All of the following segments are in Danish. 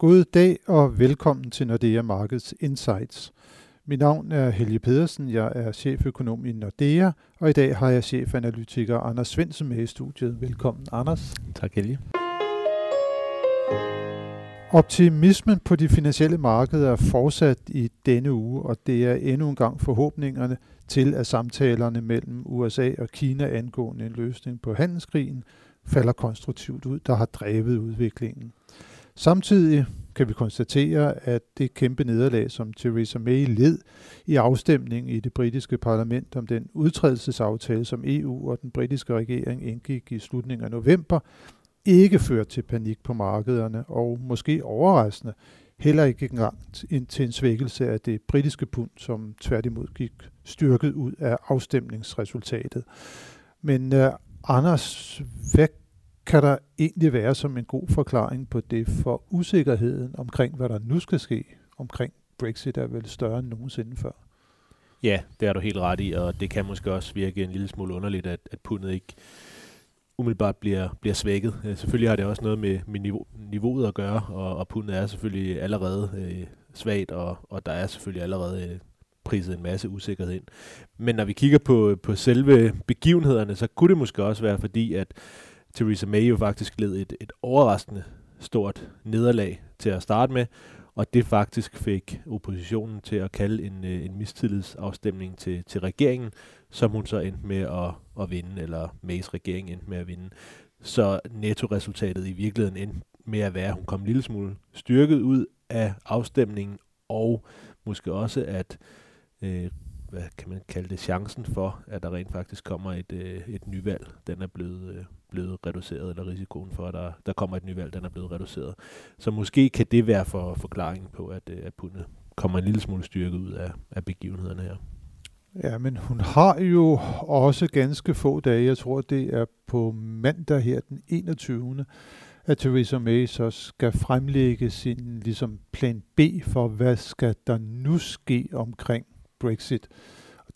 God dag og velkommen til Nordea Markets Insights. Mit navn er Helge Pedersen, jeg er cheføkonom i Nordea, og i dag har jeg chefanalytiker Anders Svendsen med i studiet. Velkommen, Anders. Tak, Helge. Optimismen på de finansielle markeder er fortsat i denne uge, og det er endnu en gang forhåbningerne til, at samtalerne mellem USA og Kina angående en løsning på handelskrigen falder konstruktivt ud, der har drevet udviklingen. Samtidig kan vi konstatere, at det kæmpe nederlag, som Theresa May led i afstemningen i det britiske parlament om den udtrædelsesaftale, som EU og den britiske regering indgik i slutningen af november, ikke førte til panik på markederne, og måske overraskende heller ikke engang til en svækkelse af det britiske pund, som tværtimod gik styrket ud af afstemningsresultatet. Men uh, Anders, hvad kan der egentlig være som en god forklaring på det, for usikkerheden omkring, hvad der nu skal ske omkring Brexit, er vel større end nogensinde før? Ja, det er du helt ret i, og det kan måske også virke en lille smule underligt, at, at pundet ikke umiddelbart bliver, bliver svækket. Øh, selvfølgelig har det også noget med, med niveau, niveauet at gøre, og, og pundet er selvfølgelig allerede øh, svagt, og, og der er selvfølgelig allerede øh, priset en masse usikkerhed ind. Men når vi kigger på, på selve begivenhederne, så kunne det måske også være fordi, at Theresa May jo faktisk led et, et overraskende stort nederlag til at starte med, og det faktisk fik oppositionen til at kalde en, øh, en mistillidsafstemning til, til regeringen, som hun så endte med at, at vinde, eller Mays regering endte med at vinde. Så nettoresultatet i virkeligheden endte med at være, at hun kom en lille smule styrket ud af afstemningen, og måske også, at øh, hvad kan man kalde det, chancen for, at der rent faktisk kommer et, øh, et nyvalg, den er blevet, øh, blevet reduceret, eller risikoen for, at der, der kommer et nyvalg, den er blevet reduceret. Så måske kan det være for forklaringen på, at, øh, at pundet kommer en lille smule styrke ud af, af begivenhederne her. Ja, men hun har jo også ganske få dage, jeg tror det er på mandag her den 21. at Theresa May så skal fremlægge sin ligesom plan B for, hvad skal der nu ske omkring Brexit.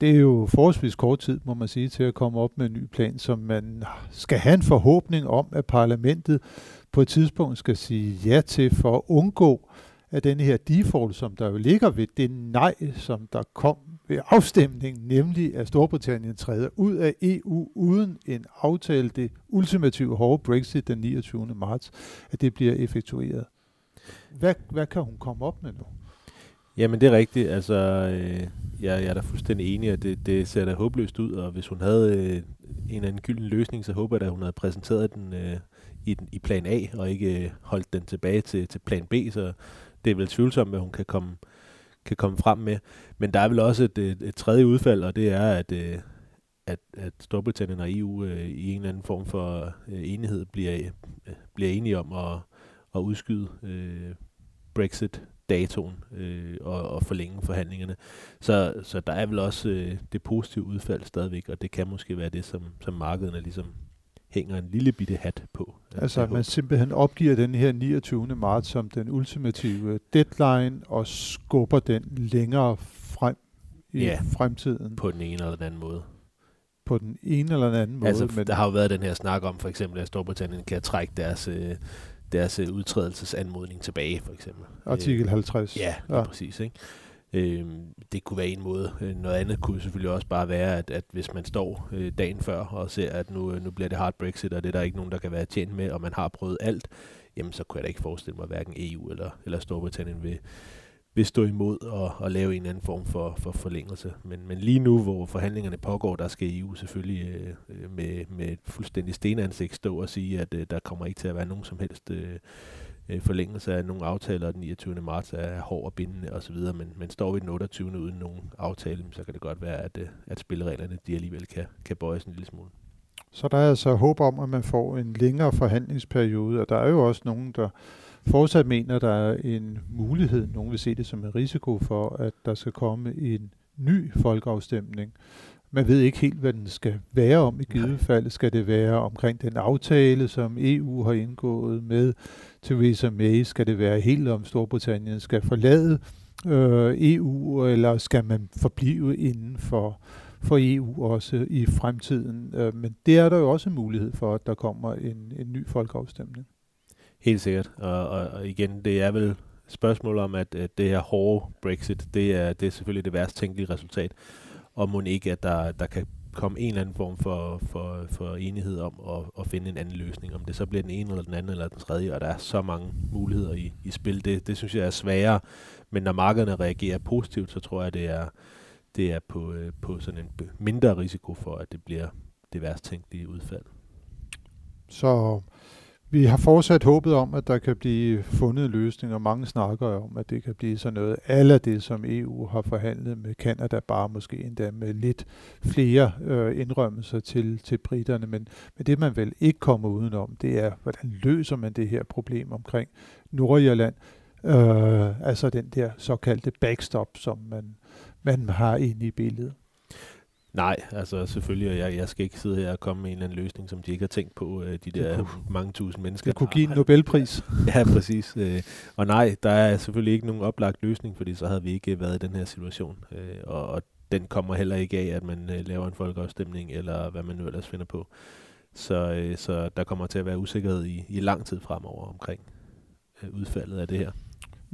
Det er jo forholdsvis kort tid, må man sige, til at komme op med en ny plan, som man skal have en forhåbning om, at parlamentet på et tidspunkt skal sige ja til for at undgå, at den her default, som der jo ligger ved det nej, som der kom ved afstemningen, nemlig at Storbritannien træder ud af EU uden en aftale, det ultimative hårde Brexit den 29. marts, at det bliver effektueret. Hvad, hvad kan hun komme op med nu? Jamen det er rigtigt. Altså, øh, jeg, jeg er da fuldstændig enig, at det, det ser da håbløst ud, og hvis hun havde øh, en eller anden gylden løsning, så håber jeg at hun havde præsenteret den, øh, i, den i plan A, og ikke øh, holdt den tilbage til, til plan B, så det er vel tvivlsomt, hvad hun kan komme, kan komme frem med. Men der er vel også et, et, et tredje udfald, og det er, at, øh, at, at Storbritannien og EU øh, i en eller anden form for øh, enighed bliver, øh, bliver enige om at, at udskyde øh, Brexit datoen øh, og, og forlænge forhandlingerne. Så, så der er vel også øh, det positive udfald stadigvæk, og det kan måske være det, som, som markederne ligesom hænger en lille bitte hat på. Altså at man simpelthen opgiver den her 29. marts som den ultimative deadline og skubber den længere frem i ja, fremtiden. på den ene eller den anden måde. På den ene eller den anden måde. Altså, men der har jo været den her snak om, for eksempel, at Storbritannien kan trække deres øh, deres øh, udtrædelsesanmodning tilbage, for eksempel. Artikel 50. Øh, ja, ja. præcis. Ikke? Øh, det kunne være en måde. Øh, noget andet kunne selvfølgelig også bare være, at, at hvis man står øh, dagen før og ser, at nu, nu bliver det hard Brexit, og det er der ikke nogen, der kan være tjent med, og man har prøvet alt, jamen så kunne jeg da ikke forestille mig, at hverken EU eller, eller Storbritannien vil, vil stå imod og, og lave en eller anden form for, for forlængelse. Men, men lige nu, hvor forhandlingerne pågår, der skal EU selvfølgelig øh, øh, med, med et fuldstændig stenansigt stå og sige, at øh, der kommer ikke til at være nogen som helst øh, øh forlængelse af nogle aftaler, den 29. marts er hård og bindende osv., men, men står vi den 28. uden nogen aftale, så kan det godt være, at, øh, at spillereglerne de alligevel kan, kan bøjes en lille smule. Så der er altså håb om, at man får en længere forhandlingsperiode, og der er jo også nogen, der fortsat mener, der er en mulighed, nogen vil se det som en risiko for, at der skal komme en ny folkeafstemning. Man ved ikke helt, hvad den skal være om i givet fald. Skal det være omkring den aftale, som EU har indgået med Theresa May? Skal det være helt om Storbritannien skal forlade øh, EU, eller skal man forblive inden for, for EU også i fremtiden? Øh, men det er der jo også en mulighed for, at der kommer en, en ny folkeafstemning. Helt sikkert. Og, og, og igen, det er vel spørgsmål om, at, at det her hårde Brexit, det er, det er selvfølgelig det værst tænkelige resultat. Og må ikke, at der, der kan komme en eller anden form for, for, for enighed om at, at finde en anden løsning. Om det så bliver den ene, eller den anden, eller den tredje, og der er så mange muligheder i, i spil. Det, det synes jeg er sværere. Men når markederne reagerer positivt, så tror jeg, det er, det er på, øh, på sådan en mindre risiko for, at det bliver det værst tænkelige udfald. Så vi har fortsat håbet om, at der kan blive fundet løsninger. Mange snakker om, at det kan blive sådan noget af det, som EU har forhandlet med Kanada, bare måske endda med lidt flere øh, indrømmelser til, til britterne. Men, men det, man vel ikke kommer udenom, det er, hvordan løser man det her problem omkring Nordirland? Øh, altså den der såkaldte backstop, som man, man har inde i billedet. Nej, altså selvfølgelig, jeg, jeg skal ikke sidde her og komme med en eller anden løsning, som de ikke har tænkt på, øh, de der kunne, mange tusind mennesker. Det kunne give en Nobelpris. ja, præcis. Øh, og nej, der er selvfølgelig ikke nogen oplagt løsning, fordi så havde vi ikke været i den her situation. Øh, og, og den kommer heller ikke af, at man øh, laver en folkeafstemning, eller hvad man nu ellers finder på. Så, øh, så der kommer til at være usikkerhed i, i lang tid fremover omkring øh, udfaldet af det her.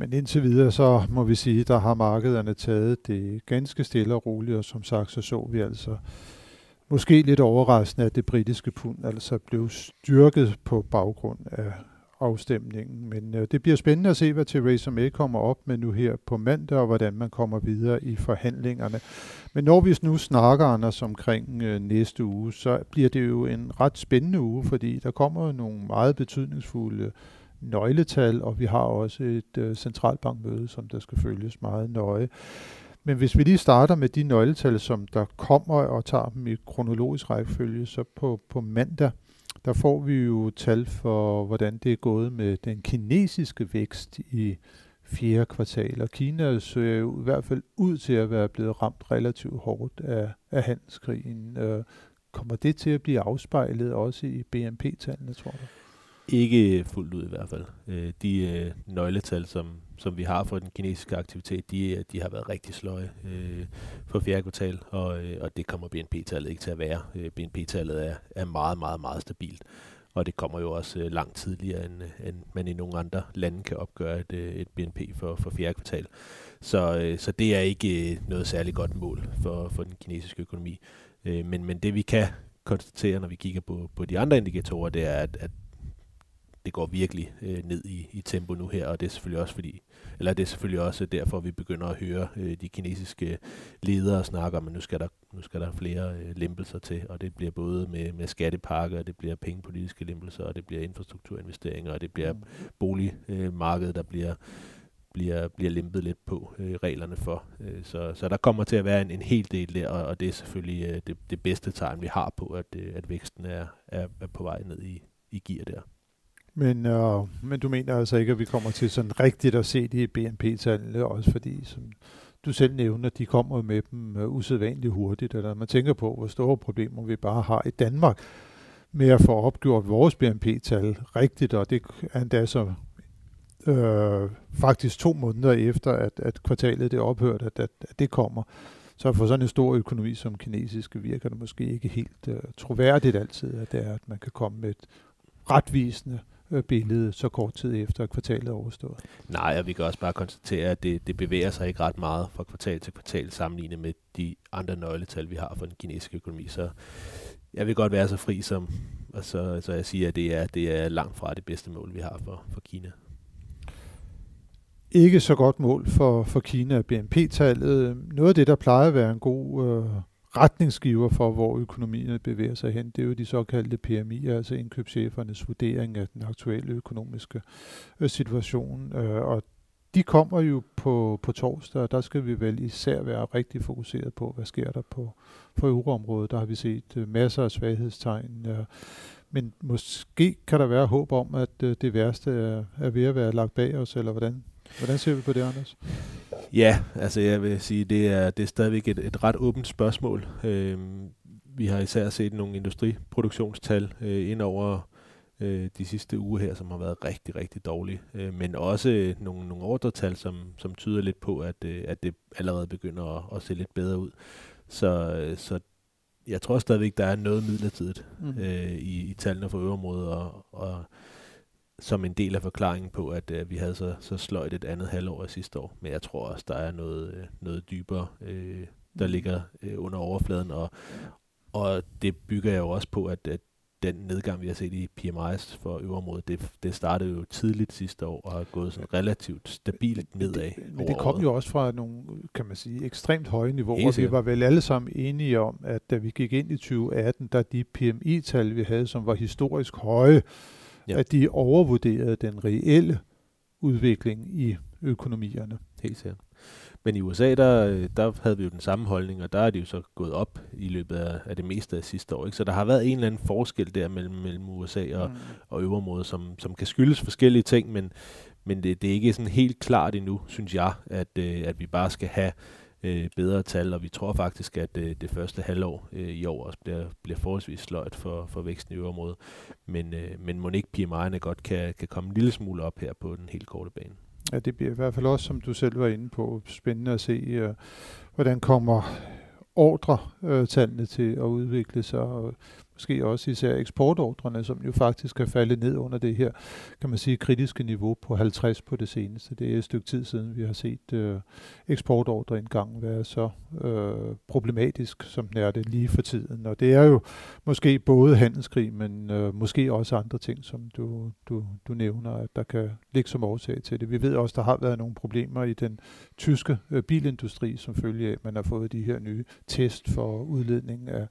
Men indtil videre, så må vi sige, der har markederne taget det ganske stille og roligt, og som sagt, så så vi altså måske lidt overraskende, at det britiske pund altså blev styrket på baggrund af afstemningen. Men øh, det bliver spændende at se, hvad Theresa May kommer op med nu her på mandag, og hvordan man kommer videre i forhandlingerne. Men når vi nu snakker, Anders, omkring øh, næste uge, så bliver det jo en ret spændende uge, fordi der kommer nogle meget betydningsfulde øh, nøgletal, og vi har også et øh, centralbankmøde, som der skal følges meget nøje. Men hvis vi lige starter med de nøgletal, som der kommer og tager dem i kronologisk rækkefølge, så på, på mandag, der får vi jo tal for, hvordan det er gået med den kinesiske vækst i fjerde kvartal. Og Kina ser jo i hvert fald ud til at være blevet ramt relativt hårdt af, af handelskrigen. Øh, kommer det til at blive afspejlet også i BNP-tallene, tror du? Ikke fuldt ud i hvert fald. Øh, de øh, nøgletal, som, som vi har for den kinesiske aktivitet, de, øh, de har været rigtig sløje øh, for fjerde kvartal, og, øh, og det kommer BNP-tallet ikke til at være. Øh, BNP-tallet er, er meget, meget, meget stabilt, og det kommer jo også øh, langt tidligere, end, øh, end man i nogle andre lande kan opgøre et, øh, et BNP for, for fjerde kvartal. Så, øh, så det er ikke øh, noget særligt godt mål for, for den kinesiske økonomi. Øh, men, men det vi kan konstatere, når vi kigger på, på de andre indikatorer, det er, at, at det går virkelig øh, ned i, i tempo nu her, og det er selvfølgelig også fordi, eller det er selvfølgelig også derfor, vi begynder at høre øh, de kinesiske øh, ledere snakke om, at nu skal der, nu skal der flere øh, lempelser til, og det bliver både med, med skattepakker, og det bliver pengepolitiske lempelser, og det bliver infrastrukturinvesteringer, og det bliver boligmarkedet, boligmarkedet, der bliver bliver, bliver lempet lidt på øh, reglerne for. Øh, så, så der kommer til at være en, en hel del der, og, og det er selvfølgelig øh, det, det bedste tegn, vi har på, at, øh, at væksten er, er, er på vej ned i, i gear der. Men, øh, men du mener altså ikke, at vi kommer til sådan rigtigt at se de BNP-tallene, også fordi, som du selv nævner, de kommer med dem øh, usædvanligt hurtigt, eller man tænker på, hvor store problemer vi bare har i Danmark med at få opgjort vores BNP-tal rigtigt, og det er endda så øh, faktisk to måneder efter, at, at kvartalet det ophørte, at, at, at det kommer. Så for sådan en stor økonomi som kinesiske virker det måske ikke helt øh, troværdigt altid, at det er, at man kan komme med et retvisende billede så kort tid efter kvartalet er overstået. Nej, og vi kan også bare konstatere, at det, det bevæger sig ikke ret meget fra kvartal til kvartal sammenlignet med de andre nøgletal, vi har for den kinesiske økonomi. Så jeg vil godt være så fri som, og så, så jeg siger, at det er, det er langt fra det bedste mål, vi har for, for Kina. Ikke så godt mål for, for Kina BNP-tallet. Noget af det, der plejer at være en god øh, retningsgiver for, hvor økonomien bevæger sig hen, det er jo de såkaldte PMI, altså indkøbschefernes vurdering af den aktuelle økonomiske øh, situation. Øh, og de kommer jo på, på torsdag, og der skal vi vel især være rigtig fokuseret på, hvad sker der på for euroområdet. Der har vi set øh, masser af svaghedstegn, øh, men måske kan der være håb om, at øh, det værste er, er ved at være lagt bag os, eller hvordan, hvordan ser vi på det, Anders? Ja, altså jeg vil sige, det er, det er stadigvæk et, et ret åbent spørgsmål. Øh, vi har især set nogle industriproduktionstal øh, ind over øh, de sidste uger her, som har været rigtig, rigtig dårlige. Øh, men også nogle, nogle ordretal, som, som tyder lidt på, at, øh, at det allerede begynder at, at se lidt bedre ud. Så, så jeg tror stadigvæk, der er noget midlertidigt mm. øh, i, i tallene for øvrigt, og, og som en del af forklaringen på, at øh, vi havde så, så sløjt et andet halvår af sidste år. Men jeg tror også, der er noget, øh, noget dybere, øh, der mm. ligger øh, under overfladen, og, og det bygger jeg jo også på, at, at den nedgang, vi har set i PMI's for øverområdet, det, det startede jo tidligt sidste år og har gået sådan relativt stabilt nedad. Men, men det kom jo også fra nogle, kan man sige, ekstremt høje niveauer. Og vi var vel alle sammen enige om, at da vi gik ind i 2018, der de PMI-tal, vi havde, som var historisk høje, ja. at de overvurderede den reelle udvikling i økonomierne. Helt sikkert. Men i USA, der, der havde vi jo den samme holdning, og der er de jo så gået op i løbet af, af det meste af sidste år. Ikke? Så der har været en eller anden forskel der mellem, mellem USA og, mm. og øverområdet, som, som kan skyldes forskellige ting, men, men det, det er ikke sådan helt klart endnu, synes jeg, at, øh, at vi bare skal have øh, bedre tal, og vi tror faktisk, at øh, det første halvår øh, i år også bliver, bliver forholdsvis sløjt for, for væksten i øvrigt. Men, øh, men Monique PMI'erne godt kan, kan komme en lille smule op her på den helt korte bane. Ja, det bliver i hvert fald også, som du selv var inde på, spændende at se, øh, hvordan kommer ordretallene til at udvikle sig, og måske også især eksportordrene, som jo faktisk kan falde ned under det her, kan man sige, kritiske niveau på 50 på det seneste. Det er et stykke tid siden, vi har set øh, eksportordreindgangen være så øh, problematisk, som den er det lige for tiden. Og det er jo måske både handelskrig, men øh, måske også andre ting, som du, du, du nævner, at der kan ligge som årsag til det. Vi ved også, der har været nogle problemer i den tyske øh, bilindustri, som følge af, at man har fået de her nye test for udledning af,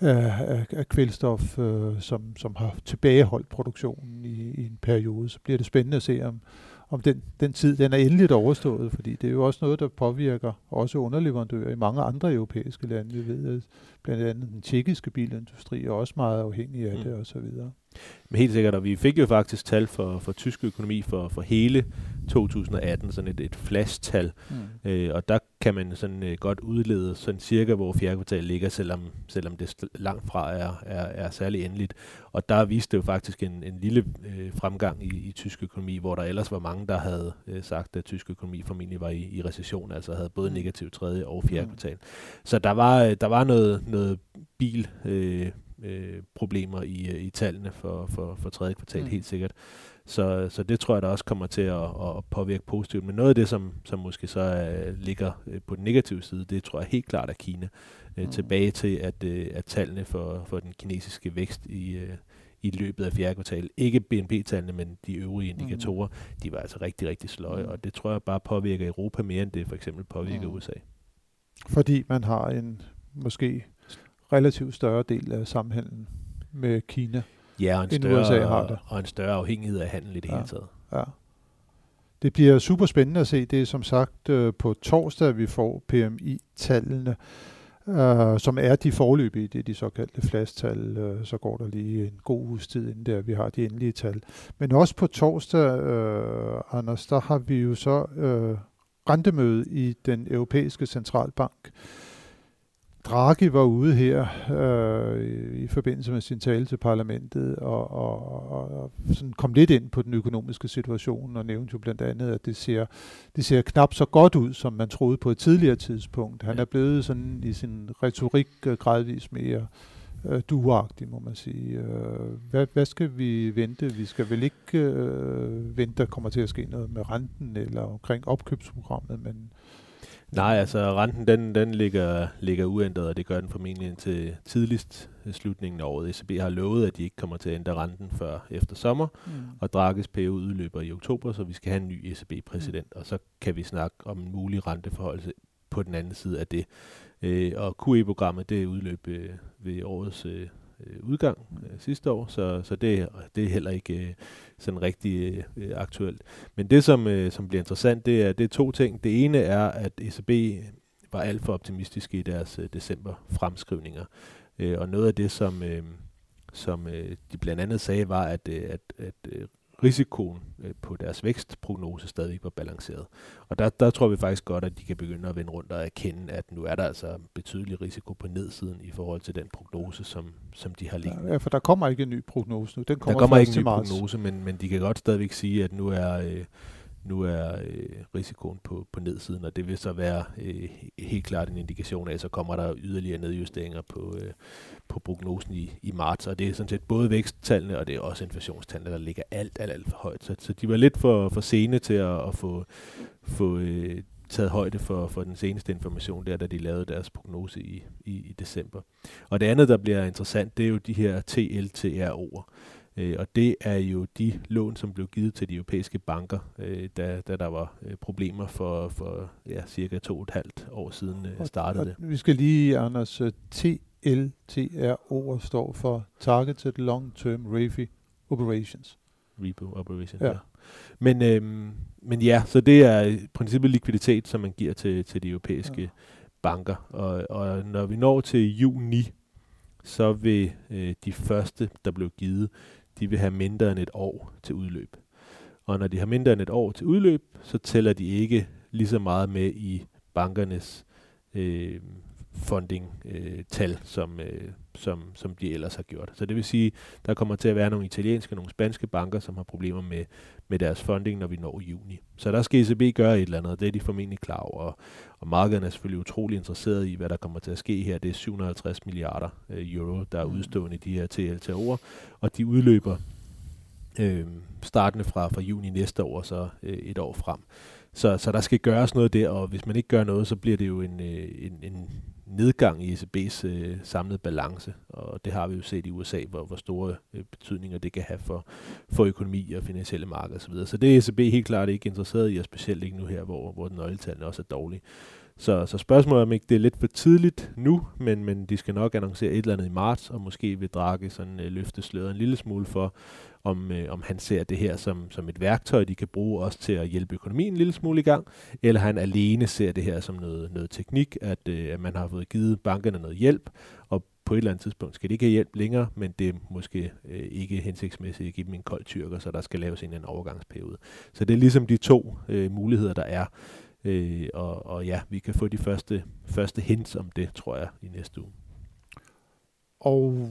af, af kvælstof, øh, som, som har tilbageholdt produktionen i, i en periode, så bliver det spændende at se, om, om den, den tid den er endeligt overstået, fordi det er jo også noget, der påvirker også underleverandører i mange andre europæiske lande. Vi ved, at blandt andet den tjekkiske bilindustri er også meget afhængig af mm. det osv. Men helt sikkert, og vi fik jo faktisk tal for, for tysk økonomi for, for hele 2018, sådan et, et flash-tal, mm. øh, og der kan man sådan øh, godt udlede sådan cirka, hvor fjerde kvartal ligger, selvom, selvom det langt fra er, er, er særlig endeligt. Og der viste det jo faktisk en, en lille øh, fremgang i, i tysk økonomi, hvor der ellers var mange, der havde øh, sagt, at tysk økonomi formentlig var i, i recession, altså havde både mm. negativ tredje og fjerde mm. kvartal. Så der var, der var noget, noget bil... Øh, øh, problemer i, øh, i tallene for, for, for tredje kvartal, mm. helt sikkert. Så, så det tror jeg, der også kommer til at, at påvirke positivt. Men noget af det, som, som måske så er, ligger øh, på den negative side, det tror jeg helt klart er Kina. Øh, mm. Tilbage til, at, øh, at tallene for, for den kinesiske vækst i, øh, i løbet af fjerde kvartal, ikke BNP-tallene, men de øvrige mm. indikatorer, mm. de var altså rigtig, rigtig sløje. Mm. Og det tror jeg bare påvirker Europa mere, end det for eksempel påvirker mm. USA. Fordi man har en måske relativt større del af samhandlen med Kina. Ja, og en, større, USA har det. og en større afhængighed af handel i det ja, hele taget. Ja. Det bliver super spændende at se. Det er som sagt øh, på torsdag, vi får PMI-tallene, øh, som er de forløbige, det er de såkaldte flashtal. Øh, så går der lige en god uges tid, inden der vi har de endelige tal. Men også på torsdag, øh, Anders, der har vi jo så øh, rentemøde i den europæiske centralbank. Draghi var ude her øh, i forbindelse med sin tale til parlamentet og, og, og, og sådan kom lidt ind på den økonomiske situation og nævnte jo blandt andet, at det ser, det ser knap så godt ud, som man troede på et tidligere tidspunkt. Han er blevet sådan i sin retorik øh, gradvist mere øh, duagtig, må man sige. Øh, hvad, hvad skal vi vente? Vi skal vel ikke øh, vente, der kommer til at ske noget med renten eller omkring opkøbsprogrammet, men Nej, altså renten den, den ligger, ligger uændret, og det gør den formentlig indtil tidligst slutningen af året. ECB har lovet, at de ikke kommer til at ændre renten før efter sommer, mm. og Draghis periode udløber i oktober, så vi skal have en ny ECB-præsident, mm. og så kan vi snakke om en mulig renteforhold på den anden side af det. Øh, og QE-programmet det udløb øh, ved årets øh, øh, udgang øh, sidste år, så, så det, det er heller ikke øh, sådan rigtig øh, aktuelt. Men det, som, øh, som bliver interessant, det er, det er to ting. Det ene er, at ECB var alt for optimistiske i deres øh, december-fremskrivninger. Øh, og noget af det, som, øh, som øh, de blandt andet sagde, var, at, øh, at, at øh, risikoen øh, på deres vækstprognose stadig var balanceret. Og der, der tror vi faktisk godt, at de kan begynde at vende rundt og erkende, at nu er der altså betydelig risiko på nedsiden i forhold til den prognose, som, som de har liggende. Ja, for der kommer ikke en ny prognose nu. Den kommer der kommer ikke en ny marts. prognose, men, men de kan godt stadigvæk sige, at nu er... Øh, nu er øh, risikoen på, på nedsiden, og det vil så være øh, helt klart en indikation af, at så kommer der yderligere nedjusteringer på, øh, på prognosen i, i marts, og det er sådan set både væksttallene, og det er også inflationstallene, der ligger alt, alt, alt for højt. Så, så de var lidt for, for sene til at, at få, få øh, taget højde for, for den seneste information der, da de lavede deres prognose i, i, i december. Og det andet, der bliver interessant, det er jo de her TLTRO'er. Øh, og det er jo de lån, som blev givet til de europæiske banker, øh, da, da der var øh, problemer for, for ja, cirka to og et halvt år siden øh, startede det. Vi skal lige, Anders, øh, TLTRO står for Targeted Long Term REFI Operations. Repo Operations, ja. ja. Men, øhm, men ja, så det er i princippet likviditet, som man giver til, til de europæiske ja. banker. Og, og når vi når til juni, så vil øh, de første, der blev givet, de vil have mindre end et år til udløb. Og når de har mindre end et år til udløb, så tæller de ikke lige så meget med i bankernes øh, funding-tal, øh, som, øh, som, som de ellers har gjort. Så det vil sige, der kommer til at være nogle italienske og nogle spanske banker, som har problemer med, med deres funding, når vi når juni. Så der skal ECB gøre et eller andet, det er de formentlig klar over. Og, og markedet er selvfølgelig utrolig interesseret i, hvad der kommer til at ske her. Det er 750 milliarder øh, euro, der er mm. udstående i de her TLTO'er, og de udløber øh, startende fra, fra juni næste år, så øh, et år frem. Så, så der skal gøres noget der, og hvis man ikke gør noget, så bliver det jo en, øh, en, en nedgang i ECB's øh, samlede balance, og det har vi jo set i USA, hvor, hvor store øh, betydninger det kan have for, for økonomi og finansielle markeder osv. Så, så det er ECB helt klart ikke interesseret i, og specielt ikke nu her, hvor, hvor nøgletallene også er dårlige. Så, så spørgsmålet er, om ikke det er lidt for tidligt nu, men, men de skal nok annoncere et eller andet i marts, og måske vil Drake sådan øh, løfte sløret en lille smule for, om, øh, om han ser det her som, som et værktøj, de kan bruge også til at hjælpe økonomien en lille smule i gang, eller han alene ser det her som noget, noget teknik, at, øh, at man har fået givet bankerne noget hjælp, og på et eller andet tidspunkt skal de ikke have hjælp længere, men det er måske øh, ikke hensigtsmæssigt at give dem en kold tyrker, så der skal laves en, en overgangsperiode. Så det er ligesom de to øh, muligheder, der er. Øh, og, og ja, vi kan få de første, første hints om det, tror jeg, i næste uge. Og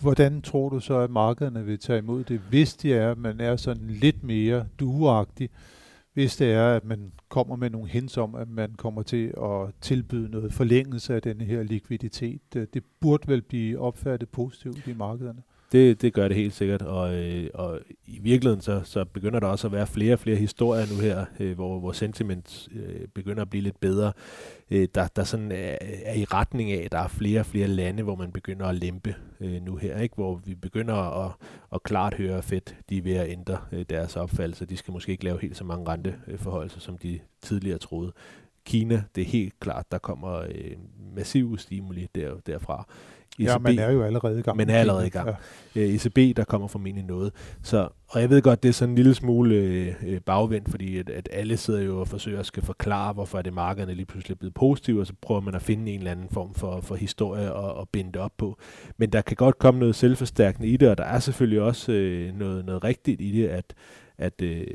hvordan tror du så, at markederne vil tage imod det, hvis det er, at man er sådan lidt mere duagtig, hvis det er, at man kommer med nogle hints om, at man kommer til at tilbyde noget forlængelse af denne her likviditet. Øh, det burde vel blive opfattet positivt i markederne. Det, det gør det helt sikkert, og, øh, og i virkeligheden så, så begynder der også at være flere og flere historier nu her, øh, hvor, hvor sentiment øh, begynder at blive lidt bedre, øh, der, der sådan er, er i retning af, at der er flere og flere lande, hvor man begynder at lempe øh, nu her, ikke? hvor vi begynder at, at klart høre fedt, de er ved at ændre øh, deres opfattelse. De skal måske ikke lave helt så mange renteforholdelser, som de tidligere troede. Kina, det er helt klart, der kommer øh, massive stimuli der, derfra. ECB, ja, man er jo allerede i gang. Man er allerede i gang. Ja. ECB, der kommer formentlig noget. Så, og jeg ved godt, det er sådan en lille smule øh, bagvendt, fordi at, at alle sidder jo og forsøger at skal forklare, hvorfor er det markederne lige pludselig er blevet positive, og så prøver man at finde en eller anden form for, for historie og, og binde det op på. Men der kan godt komme noget selvforstærkende i det, og der er selvfølgelig også øh, noget, noget rigtigt i det, at, at øh,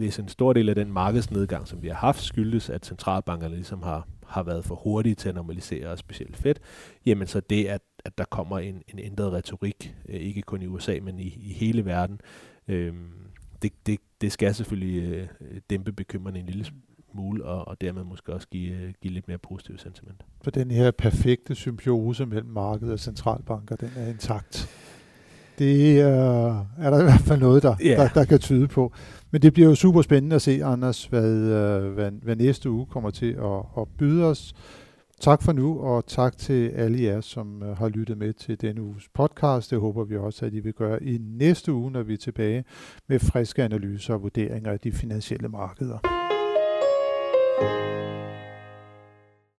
hvis en stor del af den markedsnedgang, som vi har haft, skyldes, at centralbankerne ligesom har, har været for hurtige til at normalisere, og specielt fedt, jamen så det, at, at der kommer en, en ændret retorik, øh, ikke kun i USA, men i, i hele verden, øh, det, det, det skal selvfølgelig øh, dæmpe bekymringen en lille smule, og, og dermed måske også give, øh, give lidt mere positive sentiment. For den her perfekte symbiose mellem markedet og centralbanker, den er intakt. Det er, er der i hvert fald noget, der, yeah. der, der kan tyde på. Men det bliver jo super spændende at se, Anders, hvad, øh, hvad, hvad næste uge kommer til at, at byde os. Tak for nu, og tak til alle jer, som øh, har lyttet med til denne uges podcast. Det håber vi også, at I vil gøre i næste uge, når vi er tilbage med friske analyser og vurderinger af de finansielle markeder.